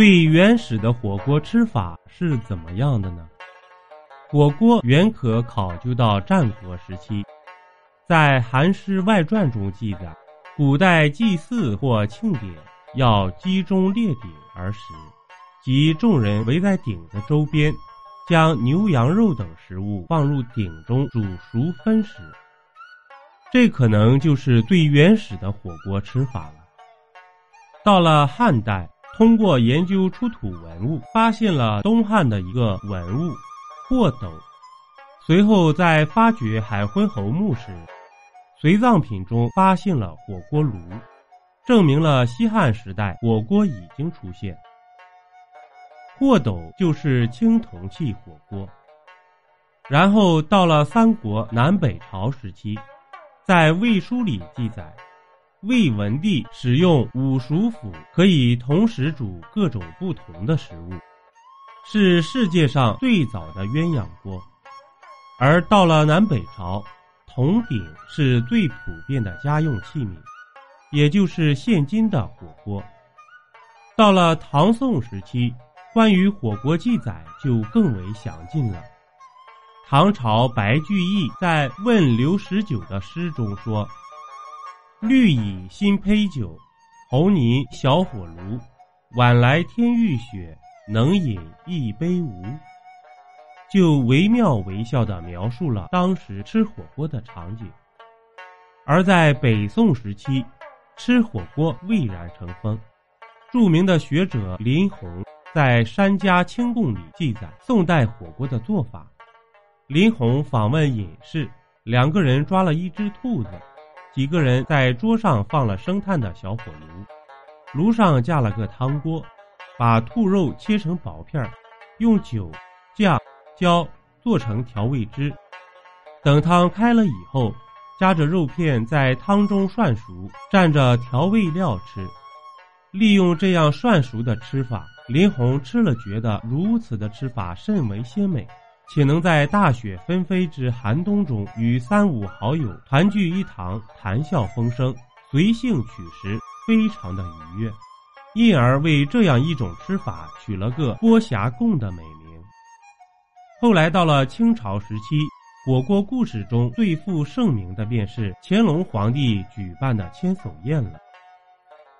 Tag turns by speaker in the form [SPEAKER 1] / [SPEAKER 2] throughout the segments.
[SPEAKER 1] 最原始的火锅吃法是怎么样的呢？火锅原可考究到战国时期，在《韩诗外传》中记载，古代祭祀或庆典要击中列鼎而食，即众人围在鼎的周边，将牛羊肉等食物放入鼎中煮熟分食。这可能就是最原始的火锅吃法了。到了汉代。通过研究出土文物，发现了东汉的一个文物——霍斗。随后在发掘海昏侯墓时，随葬品中发现了火锅炉，证明了西汉时代火锅已经出现。霍斗就是青铜器火锅。然后到了三国南北朝时期，在魏书里记载。魏文帝使用五熟釜，可以同时煮各种不同的食物，是世界上最早的鸳鸯锅。而到了南北朝，铜鼎是最普遍的家用器皿，也就是现今的火锅。到了唐宋时期，关于火锅记载就更为详尽了。唐朝白居易在《问刘十九》的诗中说。绿蚁新醅酒，红泥小火炉。晚来天欲雪，能饮一杯无？就惟妙惟肖地描述了当时吃火锅的场景。而在北宋时期，吃火锅蔚然成风。著名的学者林洪在《山家清供》里记载宋代火锅的做法。林洪访问隐士，两个人抓了一只兔子。几个人在桌上放了生炭的小火炉，炉上架了个汤锅，把兔肉切成薄片，用酒、酱、椒做成调味汁。等汤开了以后，夹着肉片在汤中涮熟，蘸着调味料吃。利用这样涮熟的吃法，林红吃了觉得如此的吃法甚为鲜美。且能在大雪纷飞之寒冬中，与三五好友团聚一堂，谈笑风生，随性取食，非常的愉悦，因而为这样一种吃法取了个“锅侠贡”的美名。后来到了清朝时期，火锅故事中最负盛名的便是乾隆皇帝举办的千叟宴了。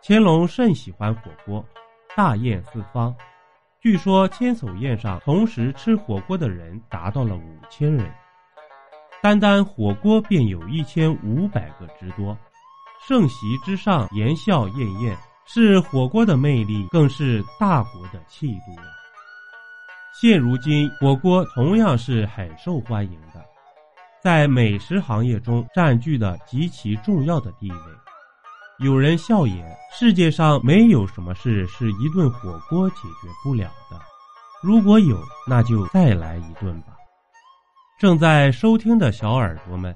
[SPEAKER 1] 乾隆甚喜欢火锅，大宴四方。据说千叟宴上同时吃火锅的人达到了五千人，单单火锅便有一千五百个之多。盛席之上，言笑晏晏，是火锅的魅力，更是大国的气度啊！现如今，火锅同样是很受欢迎的，在美食行业中占据了极其重要的地位。有人笑言：“世界上没有什么事是一顿火锅解决不了的，如果有，那就再来一顿吧。”正在收听的小耳朵们，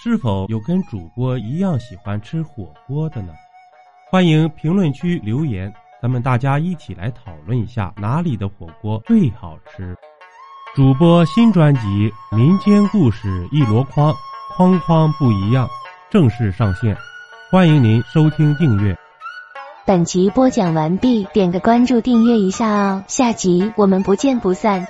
[SPEAKER 1] 是否有跟主播一样喜欢吃火锅的呢？欢迎评论区留言，咱们大家一起来讨论一下哪里的火锅最好吃。主播新专辑《民间故事一箩筐》，筐筐不一样，正式上线。欢迎您收听订阅。
[SPEAKER 2] 本集播讲完毕，点个关注，订阅一下哦，下集我们不见不散。